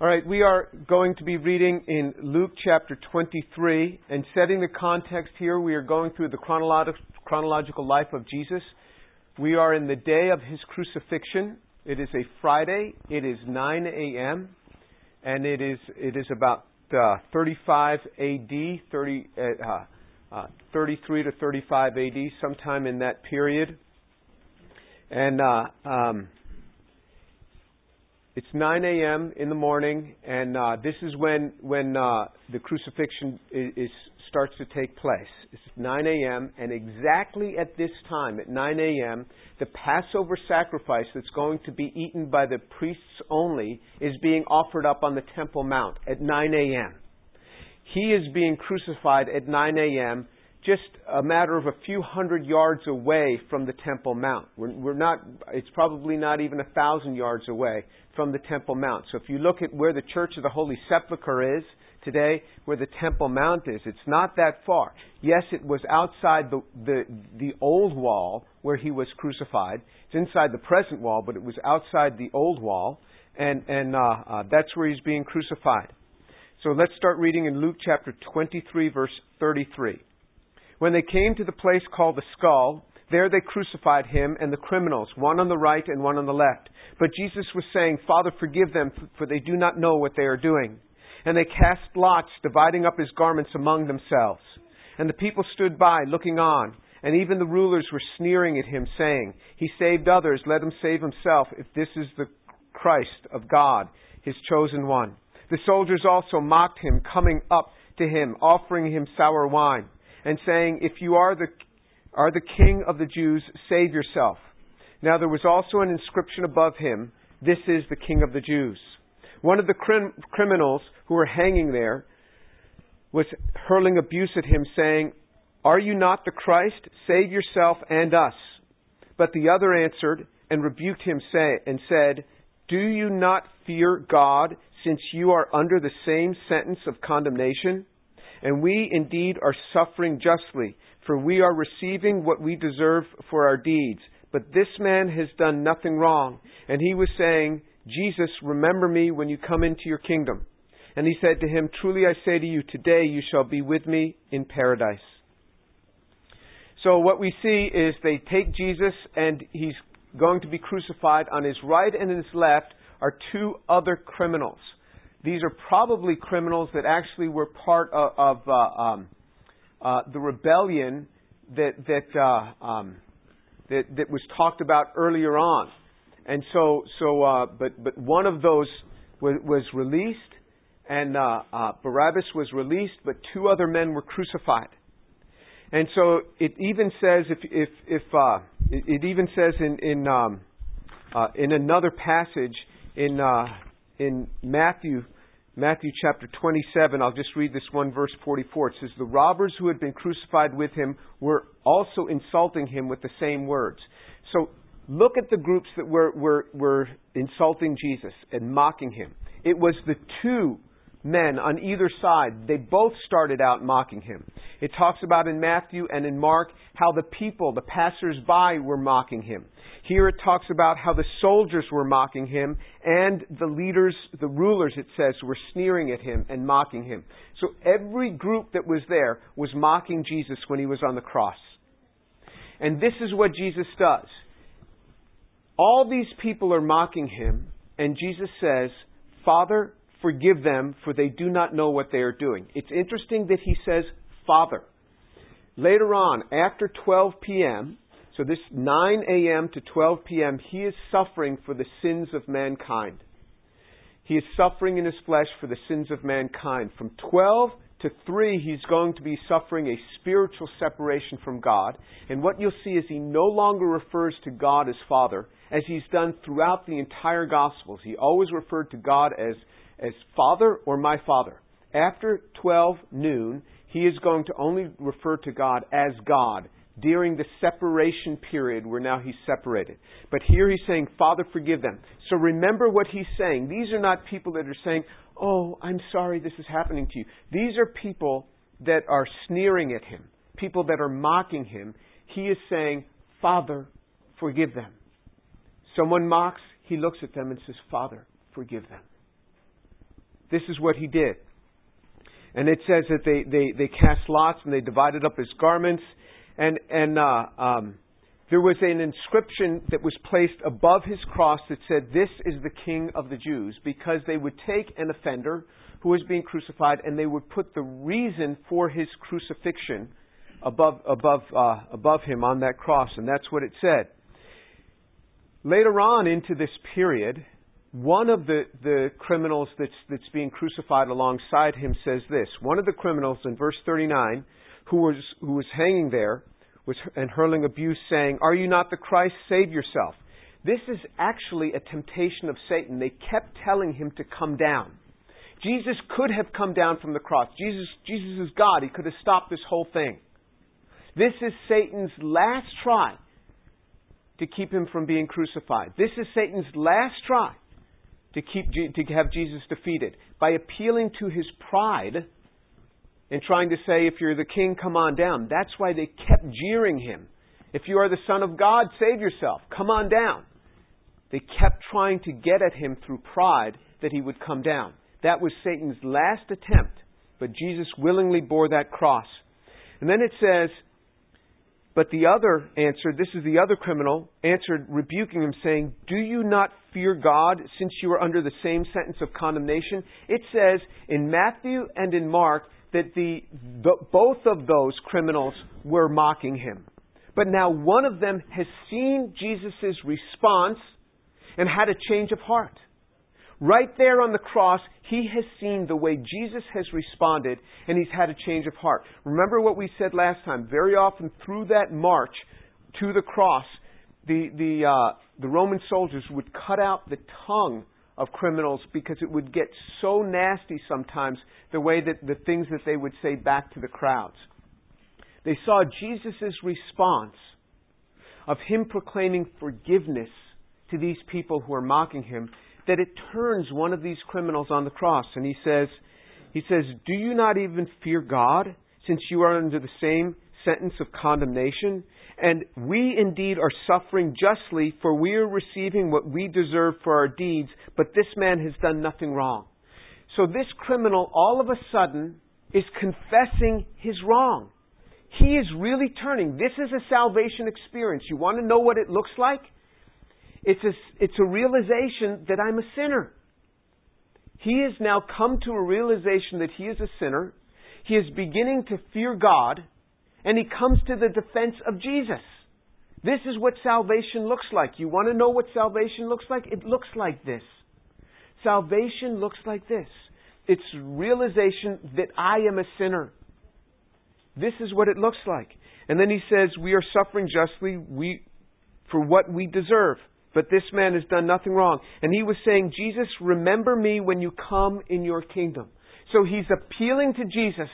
All right, we are going to be reading in Luke chapter 23 and setting the context here. We are going through the chronolog- chronological life of Jesus. We are in the day of his crucifixion. It is a Friday. It is 9 a.m. and it is it is about uh, 35 A.D. 30, uh, uh, 33 to 35 A.D. Sometime in that period. And uh, um, it's 9 a.m. in the morning, and uh, this is when when uh, the crucifixion is, is, starts to take place. It's 9 a.m., and exactly at this time, at 9 a.m., the Passover sacrifice that's going to be eaten by the priests only is being offered up on the Temple Mount at 9 a.m. He is being crucified at 9 a.m just a matter of a few hundred yards away from the Temple Mount. We're, we're, not, it's probably not even a thousand yards away from the Temple Mount. So if you look at where the Church of the Holy Sepulchre is today, where the Temple Mount is, it's not that far. Yes, it was outside the, the, the old wall where he was crucified. It's inside the present wall, but it was outside the old wall, and, and uh, uh, that's where he's being crucified. So let's start reading in Luke chapter 23, verse 33. When they came to the place called the skull, there they crucified him and the criminals, one on the right and one on the left. But Jesus was saying, Father, forgive them, for they do not know what they are doing. And they cast lots, dividing up his garments among themselves. And the people stood by, looking on. And even the rulers were sneering at him, saying, He saved others, let him save himself, if this is the Christ of God, his chosen one. The soldiers also mocked him, coming up to him, offering him sour wine and saying, If you are the, are the king of the Jews, save yourself. Now there was also an inscription above him, This is the king of the Jews. One of the crim- criminals who were hanging there was hurling abuse at him, saying, Are you not the Christ? Save yourself and us. But the other answered and rebuked him say, and said, Do you not fear God, since you are under the same sentence of condemnation? And we indeed are suffering justly, for we are receiving what we deserve for our deeds. But this man has done nothing wrong. And he was saying, Jesus, remember me when you come into your kingdom. And he said to him, Truly I say to you, today you shall be with me in paradise. So what we see is they take Jesus and he's going to be crucified. On his right and his left are two other criminals these are probably criminals that actually were part of, of uh, um, uh, the rebellion that that, uh, um, that that was talked about earlier on. And so, so, uh, but but one of those was, was released, and uh, uh, Barabbas was released, but two other men were crucified. And so it even says if if if it, it, even says in in um, in another passage in in Matthew, Matthew chapter 27, I'll just read this one verse 44. It says, The robbers who had been crucified with him were also insulting him with the same words. So look at the groups that were, were, were insulting Jesus and mocking him. It was the two men on either side, they both started out mocking him. It talks about in Matthew and in Mark how the people, the passers-by, were mocking him. Here it talks about how the soldiers were mocking him and the leaders, the rulers, it says, were sneering at him and mocking him. So every group that was there was mocking Jesus when he was on the cross. And this is what Jesus does. All these people are mocking him, and Jesus says, Father, Forgive them, for they do not know what they are doing. It's interesting that he says, Father. Later on, after 12 p.m., so this 9 a.m. to 12 p.m., he is suffering for the sins of mankind. He is suffering in his flesh for the sins of mankind. From 12 to 3, he's going to be suffering a spiritual separation from God. And what you'll see is he no longer refers to God as Father, as he's done throughout the entire Gospels. He always referred to God as as Father or my Father. After 12 noon, he is going to only refer to God as God during the separation period where now he's separated. But here he's saying, Father, forgive them. So remember what he's saying. These are not people that are saying, Oh, I'm sorry this is happening to you. These are people that are sneering at him, people that are mocking him. He is saying, Father, forgive them. Someone mocks, he looks at them and says, Father, forgive them. this is what he did. And it says that they, they, they cast lots and they divided up his garments. And, and uh, um, there was an inscription that was placed above his cross that said, This is the King of the Jews, because they would take an offender who was being crucified and they would put the reason for his crucifixion above, above, uh, above him on that cross. And that's what it said. Later on into this period, one of the, the criminals that's, that's being crucified alongside him says this. One of the criminals in verse 39, who was, who was hanging there was, and hurling abuse, saying, Are you not the Christ? Save yourself. This is actually a temptation of Satan. They kept telling him to come down. Jesus could have come down from the cross. Jesus, Jesus is God. He could have stopped this whole thing. This is Satan's last try to keep him from being crucified. This is Satan's last try to keep to have Jesus defeated by appealing to his pride and trying to say, "If you're the king, come on down." That's why they kept jeering him. If you are the son of God, save yourself. Come on down. They kept trying to get at him through pride that he would come down. That was Satan's last attempt, but Jesus willingly bore that cross. And then it says, but the other answered, this is the other criminal, answered, rebuking him, saying, Do you not fear God, since you are under the same sentence of condemnation? It says in Matthew and in Mark that the, the, both of those criminals were mocking him. But now one of them has seen Jesus' response and had a change of heart. Right there on the cross, he has seen the way Jesus has responded and he's had a change of heart. Remember what we said last time. Very often through that march to the cross, the, the, uh, the Roman soldiers would cut out the tongue of criminals because it would get so nasty sometimes the way that the things that they would say back to the crowds. They saw Jesus' response of him proclaiming forgiveness to these people who are mocking him that it turns one of these criminals on the cross and he says, he says, Do you not even fear God, since you are under the same sentence of condemnation? And we indeed are suffering justly, for we are receiving what we deserve for our deeds, but this man has done nothing wrong. So this criminal all of a sudden is confessing his wrong. He is really turning. This is a salvation experience. You want to know what it looks like? It's a, it's a realization that I'm a sinner. He has now come to a realization that he is a sinner. He is beginning to fear God, and he comes to the defense of Jesus. This is what salvation looks like. You want to know what salvation looks like? It looks like this. Salvation looks like this. It's realization that I am a sinner. This is what it looks like. And then he says, We are suffering justly we, for what we deserve. But this man has done nothing wrong. And he was saying, Jesus, remember me when you come in your kingdom. So he's appealing to Jesus.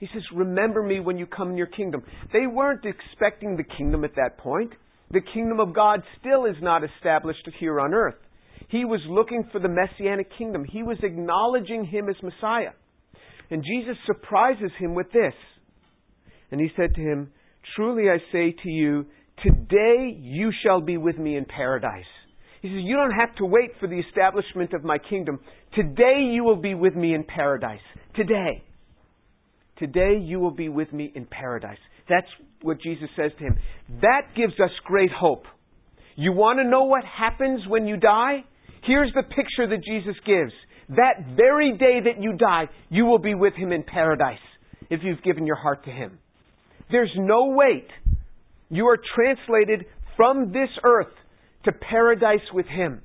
He says, Remember me when you come in your kingdom. They weren't expecting the kingdom at that point. The kingdom of God still is not established here on earth. He was looking for the messianic kingdom. He was acknowledging him as Messiah. And Jesus surprises him with this. And he said to him, Truly I say to you, Today you shall be with me in paradise. He says, You don't have to wait for the establishment of my kingdom. Today you will be with me in paradise. Today. Today you will be with me in paradise. That's what Jesus says to him. That gives us great hope. You want to know what happens when you die? Here's the picture that Jesus gives. That very day that you die, you will be with him in paradise if you've given your heart to him. There's no wait. You are translated from this earth to paradise with Him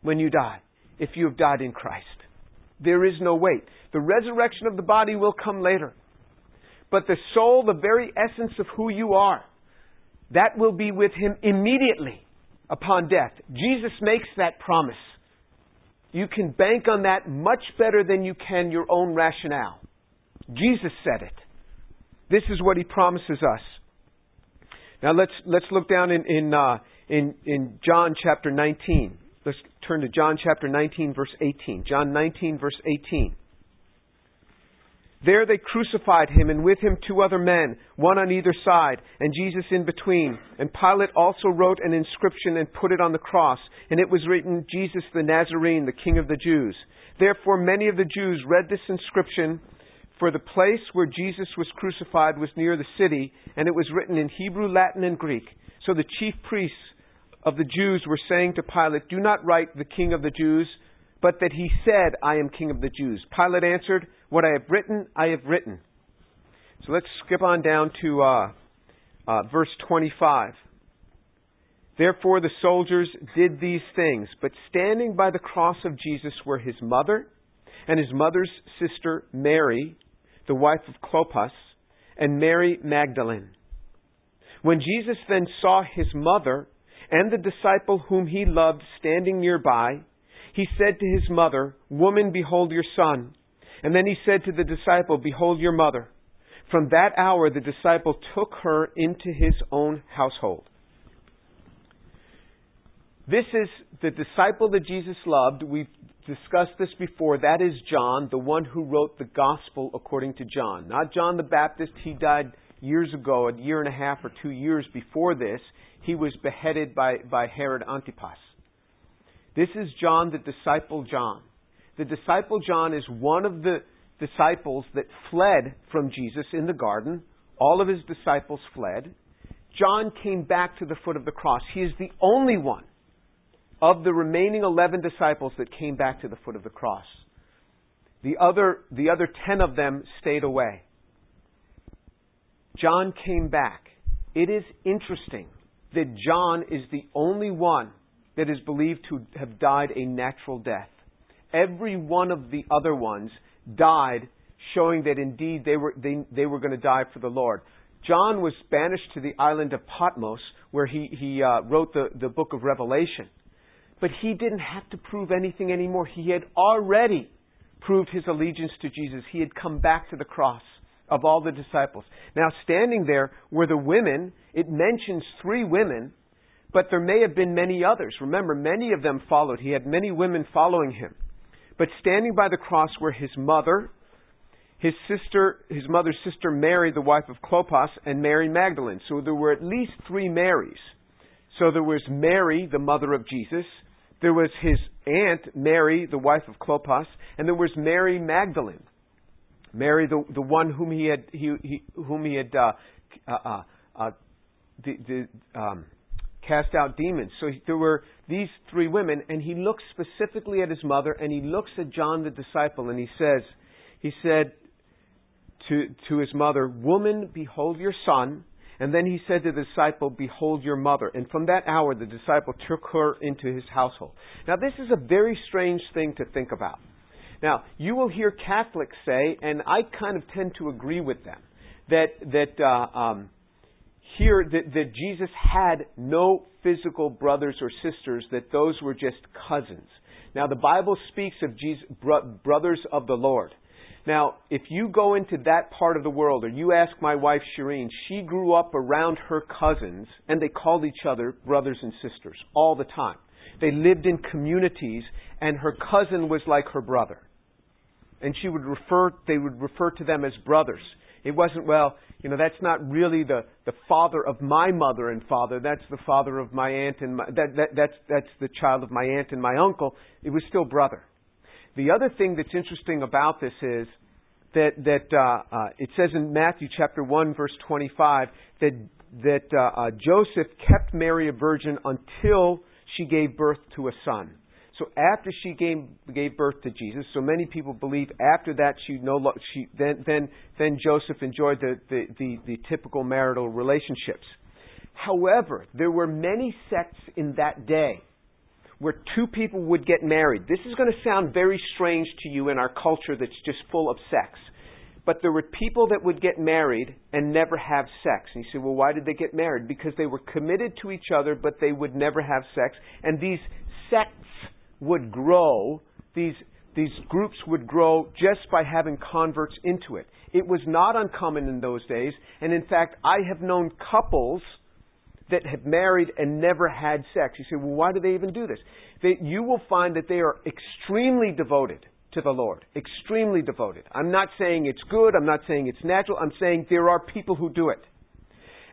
when you die, if you have died in Christ. There is no wait. The resurrection of the body will come later. But the soul, the very essence of who you are, that will be with Him immediately upon death. Jesus makes that promise. You can bank on that much better than you can your own rationale. Jesus said it. This is what He promises us. Now let's let's look down in in uh, in in John chapter 19. Let's turn to John chapter 19 verse 18. John 19 verse 18. There they crucified him, and with him two other men, one on either side, and Jesus in between. And Pilate also wrote an inscription and put it on the cross, and it was written, Jesus the Nazarene, the King of the Jews. Therefore many of the Jews read this inscription, for the place where Jesus was crucified was near the city, and it was written in Hebrew, Latin, and Greek. So the chief priests of the Jews were saying to Pilate, Do not write the King of the Jews, but that he said, I am King of the Jews. Pilate answered, What I have written, I have written. So let's skip on down to uh, uh, verse 25. Therefore the soldiers did these things, but standing by the cross of Jesus were his mother and his mother's sister Mary, the wife of Clopas, and Mary Magdalene. When Jesus then saw his mother and the disciple whom he loved standing nearby, he said to his mother, Woman, behold your son. And then he said to the disciple, Behold your mother. From that hour the disciple took her into his own household. This is the disciple that Jesus loved. We've discussed this before. That is John, the one who wrote the gospel according to John. Not John the Baptist. He died years ago, a year and a half or two years before this. He was beheaded by, by Herod Antipas. This is John, the disciple John. The disciple John is one of the disciples that fled from Jesus in the garden. All of his disciples fled. John came back to the foot of the cross. He is the only one of the remaining 11 disciples that came back to the foot of the cross. The other, the other 10 of them stayed away. John came back. It is interesting that John is the only one that is believed to have died a natural death. Every one of the other ones died, showing that indeed they were, they, they were going to die for the Lord. John was banished to the island of Patmos, where he, he uh, wrote the, the book of Revelation. But he didn't have to prove anything anymore. He had already proved his allegiance to Jesus. He had come back to the cross of all the disciples. Now, standing there were the women. It mentions three women, but there may have been many others. Remember, many of them followed. He had many women following him. But standing by the cross were his mother, his sister, his mother's sister Mary, the wife of Clopas, and Mary Magdalene. So there were at least three Marys. So there was Mary, the mother of Jesus. There was his aunt, Mary, the wife of Clopas, and there was Mary Magdalene. Mary, the, the one whom he had, he, he whom he had uh, uh, uh, uh the, the, um, cast out demons. So there were these three women, and he looks specifically at his mother, and he looks at John the disciple, and he says, he said to, to his mother, Woman, behold your son. And then he said to the disciple, Behold your mother. And from that hour, the disciple took her into his household. Now, this is a very strange thing to think about. Now, you will hear Catholics say, and I kind of tend to agree with them, that, that uh, um, here that, that Jesus had no physical brothers or sisters, that those were just cousins. Now, the Bible speaks of Jesus, bro- brothers of the Lord. Now, if you go into that part of the world, or you ask my wife Shireen, she grew up around her cousins, and they called each other brothers and sisters all the time. They lived in communities, and her cousin was like her brother. And she would refer, they would refer to them as brothers. It wasn't, well, you know, that's not really the, the father of my mother and father. That's the father of my aunt and my, that, that, that's, that's the child of my aunt and my uncle. It was still brother. The other thing that's interesting about this is that, that uh, uh, it says in Matthew chapter 1, verse 25, that, that uh, uh, Joseph kept Mary a virgin until she gave birth to a son. So after she gave, gave birth to Jesus, so many people believe after that she no she then then then Joseph enjoyed the, the, the, the typical marital relationships. However, there were many sects in that day where two people would get married. This is going to sound very strange to you in our culture that's just full of sex. But there were people that would get married and never have sex. And you say, well, why did they get married? Because they were committed to each other, but they would never have sex. And these sects would grow, these, these groups would grow just by having converts into it. It was not uncommon in those days. And in fact, I have known couples that have married and never had sex. You say, well, why do they even do this? They, you will find that they are extremely devoted to the Lord, extremely devoted. I'm not saying it's good, I'm not saying it's natural, I'm saying there are people who do it.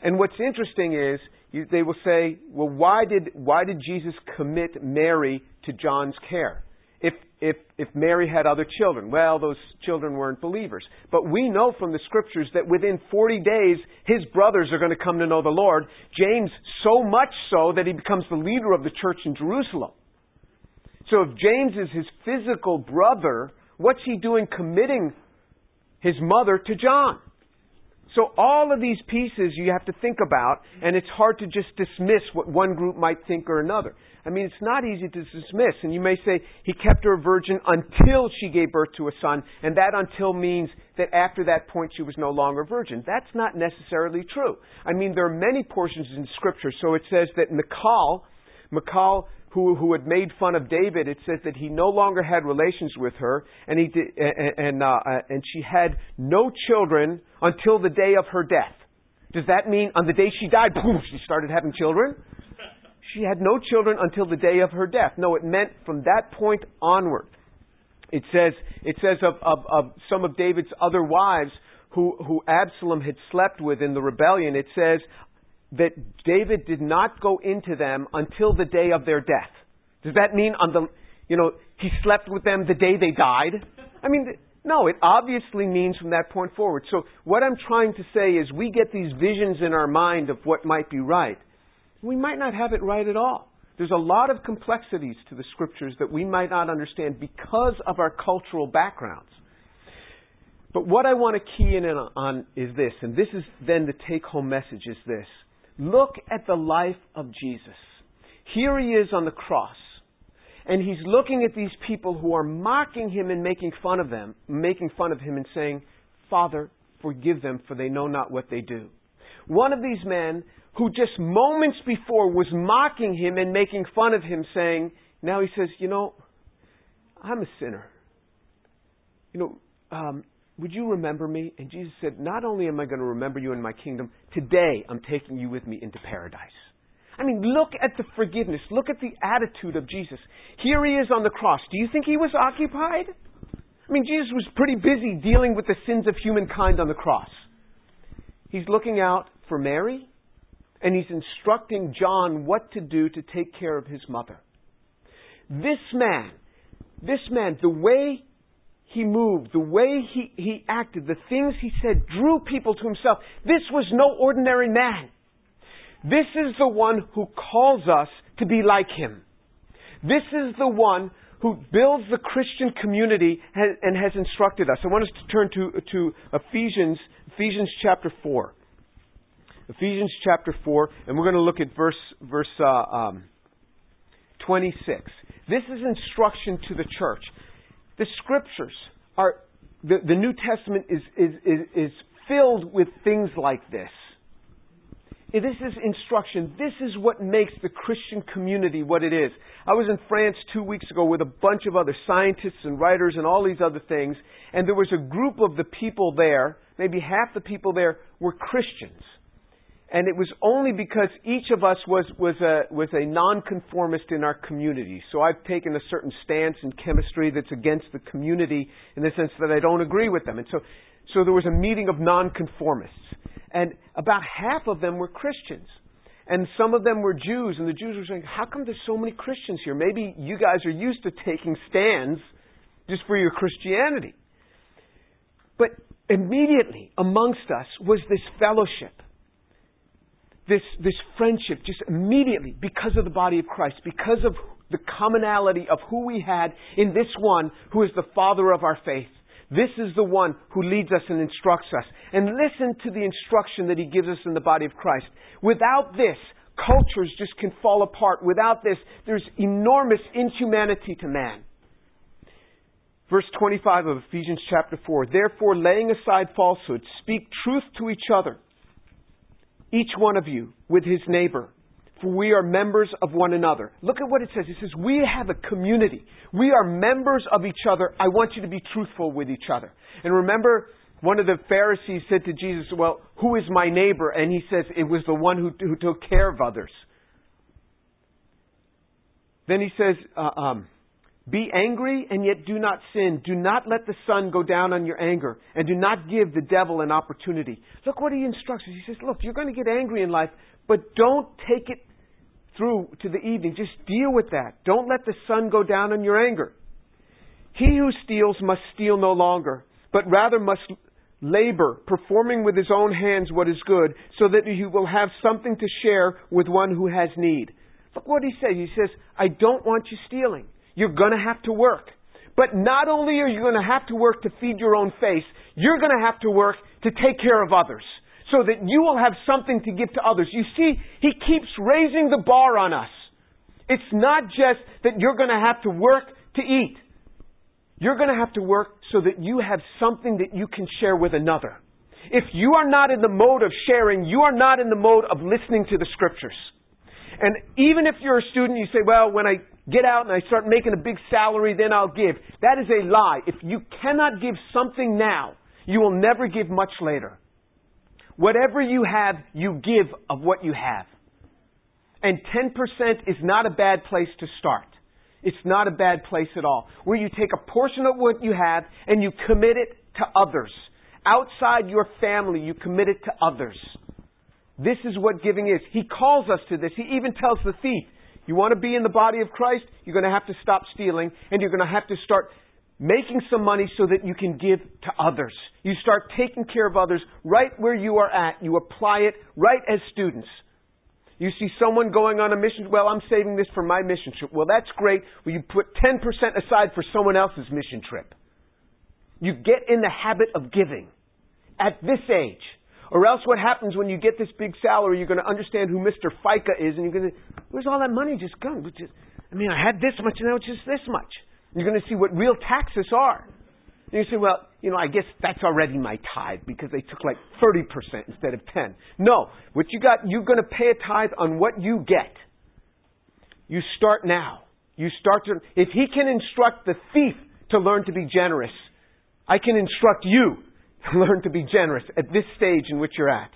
And what's interesting is you, they will say, well, why did, why did Jesus commit Mary to John's care? If, if, if Mary had other children, well, those children weren't believers. But we know from the scriptures that within 40 days, his brothers are going to come to know the Lord. James, so much so that he becomes the leader of the church in Jerusalem. So if James is his physical brother, what's he doing committing his mother to John? So all of these pieces you have to think about, and it's hard to just dismiss what one group might think or another. I mean, it's not easy to dismiss, and you may say he kept her a virgin until she gave birth to a son, and that until means that after that point she was no longer a virgin. That's not necessarily true. I mean, there are many portions in Scripture. So it says that Michal, Michal who, who had made fun of David, it says that he no longer had relations with her, and he did, and and, uh, and she had no children until the day of her death. Does that mean on the day she died, boom, she started having children? She had no children until the day of her death. No, it meant from that point onward. It says it says of, of, of some of David's other wives who, who Absalom had slept with in the rebellion. It says that David did not go into them until the day of their death. Does that mean on the, you know, he slept with them the day they died? I mean, no, it obviously means from that point forward. So what I'm trying to say is we get these visions in our mind of what might be right. We might not have it right at all. There's a lot of complexities to the scriptures that we might not understand because of our cultural backgrounds. But what I want to key in on is this, and this is then the take home message is this. Look at the life of Jesus. Here he is on the cross. And he's looking at these people who are mocking him and making fun of them, making fun of him and saying, Father, forgive them, for they know not what they do. One of these men who just moments before was mocking him and making fun of him, saying, now he says, You know, I'm a sinner. You know, um, would you remember me? And Jesus said, Not only am I going to remember you in my kingdom, today I'm taking you with me into paradise. I mean, look at the forgiveness. Look at the attitude of Jesus. Here he is on the cross. Do you think he was occupied? I mean, Jesus was pretty busy dealing with the sins of humankind on the cross. He's looking out for Mary, and he's instructing John what to do to take care of his mother. This man, this man, the way he moved, the way he, he acted, the things he said drew people to himself. This was no ordinary man. This is the one who calls us to be like him. This is the one who builds the Christian community and has instructed us. I want us to turn to, to Ephesians, Ephesians chapter 4. Ephesians chapter 4, and we're going to look at verse, verse uh, um, 26. This is instruction to the church. The scriptures are, the, the New Testament is, is, is, is filled with things like this. This is instruction. This is what makes the Christian community what it is. I was in France two weeks ago with a bunch of other scientists and writers and all these other things, and there was a group of the people there, maybe half the people there were Christians and it was only because each of us was, was a, was a nonconformist in our community. So I've taken a certain stance in chemistry that's against the community in the sense that I don't agree with them. And so, so there was a meeting of nonconformists. And about half of them were Christians. And some of them were Jews, and the Jews were saying, How come there's so many Christians here? Maybe you guys are used to taking stands just for your Christianity. But immediately amongst us was this fellowship this, this friendship just immediately because of the body of Christ, because of the commonality of who we had in this one who is the father of our faith. This is the one who leads us and instructs us. And listen to the instruction that he gives us in the body of Christ. Without this, cultures just can fall apart. Without this, there's enormous inhumanity to man. Verse 25 of Ephesians chapter 4 Therefore, laying aside falsehood, speak truth to each other each one of you with his neighbor, for we are members of one another. Look at what it says. It says, We have a community. We are members of each other. I want you to be truthful with each other. And remember, one of the Pharisees said to Jesus, Well, who is my neighbor? And he says, It was the one who, who took care of others. Then he says, uh, um, Be angry and yet do not sin. Do not let the sun go down on your anger and do not give the devil an opportunity. Look what he instructs. He says, look, you're going to get angry in life, but don't take it through to the evening. Just deal with that. Don't let the sun go down on your anger. He who steals must steal no longer, but rather must labor, performing with his own hands what is good, so that he will have something to share with one who has need. Look what he says. He says, I don't want you stealing. You're going to have to work. But not only are you going to have to work to feed your own face, you're going to have to work to take care of others so that you will have something to give to others. You see, he keeps raising the bar on us. It's not just that you're going to have to work to eat. You're going to have to work so that you have something that you can share with another. If you are not in the mode of sharing, you are not in the mode of listening to the scriptures. And even if you're a student, you say, well, when I get out and I start making a big salary, then I'll give. That is a lie. If you cannot give something now, you will never give much later. Whatever you have, you give of what you have. And 10% is not a bad place to start. It's not a bad place at all. Where you take a portion of what you have and you commit it to others. Outside your family, you commit it to others. This is what giving is. He calls us to this. He even tells the thief, you want to be in the body of Christ? You're going to have to stop stealing and you're going to have to start making some money so that you can give to others. You start taking care of others right where you are at. You apply it right as students. You see someone going on a mission, well, I'm saving this for my mission trip. Well, that's great. Well, you put 10% aside for someone else's mission trip. You get in the habit of giving at this age. Or else what happens when you get this big salary, you're going to understand who Mr. FICA is, and you're going to, where's all that money just gone? I mean, I had this much, and now it's just this much. You're going to see what real taxes are. And you say, well, you know, I guess that's already my tithe because they took like 30% instead of 10. No. What you got, you're going to pay a tithe on what you get. You start now. You start to, if he can instruct the thief to learn to be generous, I can instruct you Learn to be generous at this stage in which you're at.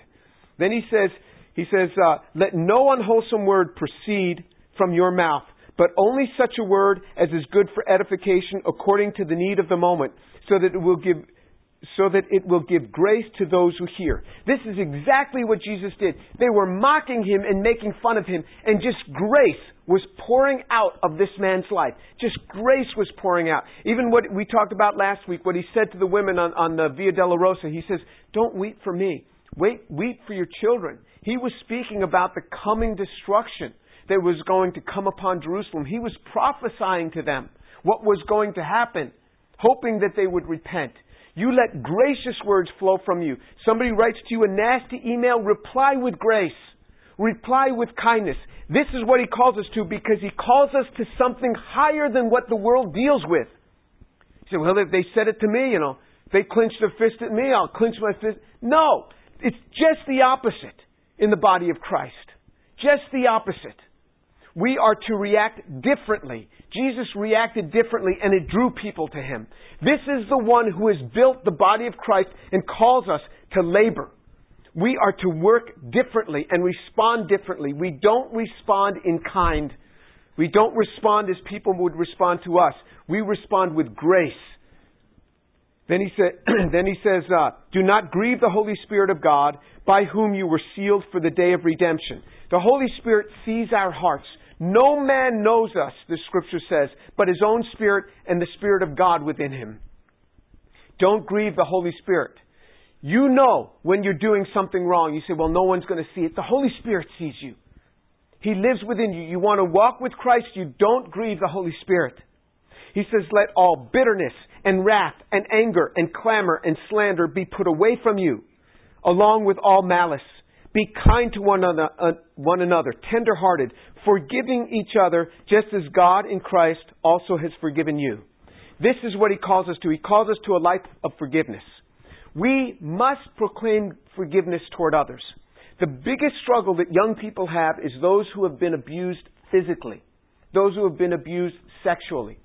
Then he says, he says, uh, let no unwholesome word proceed from your mouth, but only such a word as is good for edification according to the need of the moment, so that it will give so that it will give grace to those who hear. This is exactly what Jesus did. They were mocking him and making fun of him, and just grace was pouring out of this man's life. Just grace was pouring out. Even what we talked about last week, what he said to the women on, on the Via Dolorosa, he says, Don't weep for me. Wait, weep for your children. He was speaking about the coming destruction that was going to come upon Jerusalem. He was prophesying to them what was going to happen, hoping that they would repent. You let gracious words flow from you. Somebody writes to you a nasty email, reply with grace. Reply with kindness. This is what he calls us to because he calls us to something higher than what the world deals with. You say, well, if they said it to me, you know, they clenched their fist at me, I'll clench my fist. No, it's just the opposite in the body of Christ. Just the opposite. We are to react differently. Jesus reacted differently and it drew people to him. This is the one who has built the body of Christ and calls us to labor. We are to work differently and respond differently. We don't respond in kind. We don't respond as people would respond to us. We respond with grace. Then he, said, then he says, uh, Do not grieve the Holy Spirit of God, by whom you were sealed for the day of redemption. The Holy Spirit sees our hearts. No man knows us, the scripture says, but his own spirit and the Spirit of God within him. Don't grieve the Holy Spirit. You know when you're doing something wrong. You say, well, no one's going to see it. The Holy Spirit sees you. He lives within you. You want to walk with Christ, you don't grieve the Holy Spirit. He says, let all bitterness and wrath and anger and clamor and slander be put away from you, along with all malice. Be kind to one another, uh, one another tender-hearted, forgiving each other, just as God in Christ also has forgiven you. This is what He calls us to. He calls us to a life of forgiveness. We must proclaim forgiveness toward others. The biggest struggle that young people have is those who have been abused physically, those who have been abused sexually.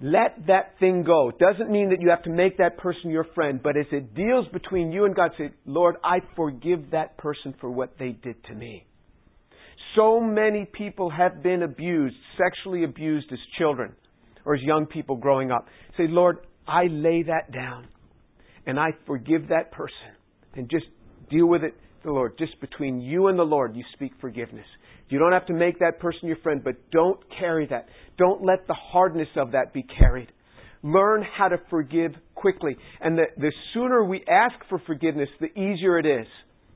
Let that thing go. It Doesn't mean that you have to make that person your friend, but as it deals between you and God, say, Lord, I forgive that person for what they did to me. So many people have been abused, sexually abused as children or as young people growing up. Say, Lord, I lay that down and I forgive that person and just deal with it, the Lord. Just between you and the Lord, you speak forgiveness. You don't have to make that person your friend, but don't carry that. Don't let the hardness of that be carried. Learn how to forgive quickly. And the, the sooner we ask for forgiveness, the easier it is.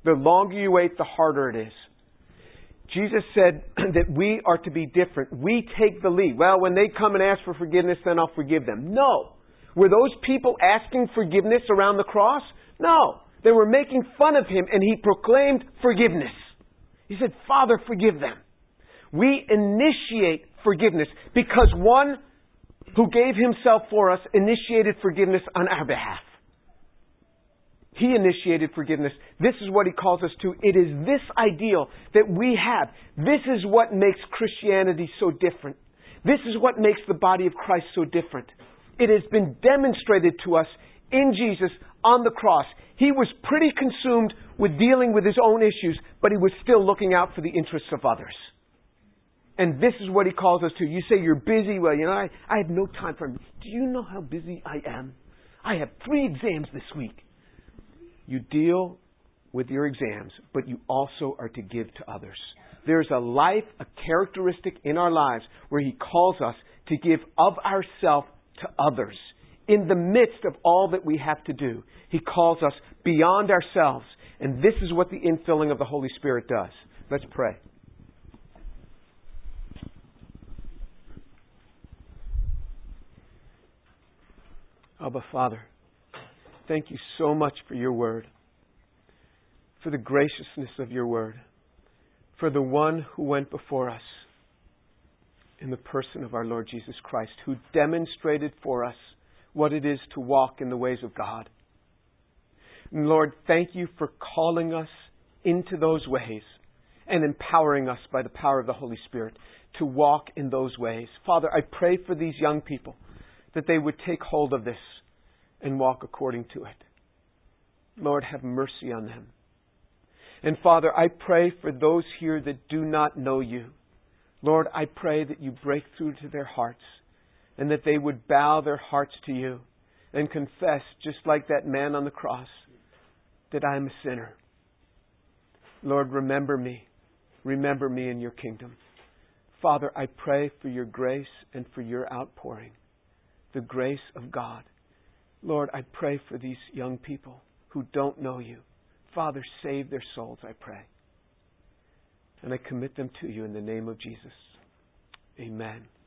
The longer you wait, the harder it is. Jesus said that we are to be different. We take the lead. Well, when they come and ask for forgiveness, then I'll forgive them. No. Were those people asking forgiveness around the cross? No. They were making fun of him, and he proclaimed forgiveness. He said, Father, forgive them. We initiate forgiveness because one who gave himself for us initiated forgiveness on our behalf. He initiated forgiveness. This is what he calls us to. It is this ideal that we have. This is what makes Christianity so different. This is what makes the body of Christ so different. It has been demonstrated to us in Jesus on the cross. He was pretty consumed with dealing with his own issues, but he was still looking out for the interests of others. And this is what he calls us to. You say you're busy. Well, you know, I, I have no time for him. Do you know how busy I am? I have three exams this week. You deal with your exams, but you also are to give to others. There's a life, a characteristic in our lives where He calls us to give of ourselves to others. In the midst of all that we have to do, He calls us beyond ourselves. And this is what the infilling of the Holy Spirit does. Let's pray. Abba, Father thank you so much for your word, for the graciousness of your word, for the one who went before us in the person of our Lord Jesus Christ, who demonstrated for us what it is to walk in the ways of God. And Lord, thank you for calling us into those ways and empowering us by the power of the Holy Spirit to walk in those ways. Father, I pray for these young people that they would take hold of this and walk according to it. Lord, have mercy on them. And Father, I pray for those here that do not know you. Lord, I pray that you break through to their hearts and that they would bow their hearts to you and confess, just like that man on the cross, that I am a sinner. Lord, remember me. Remember me in your kingdom. Father, I pray for your grace and for your outpouring, the grace of God Lord, I pray for these young people who don't know you. Father, save their souls, I pray. And I commit them to you in the name of Jesus. Amen.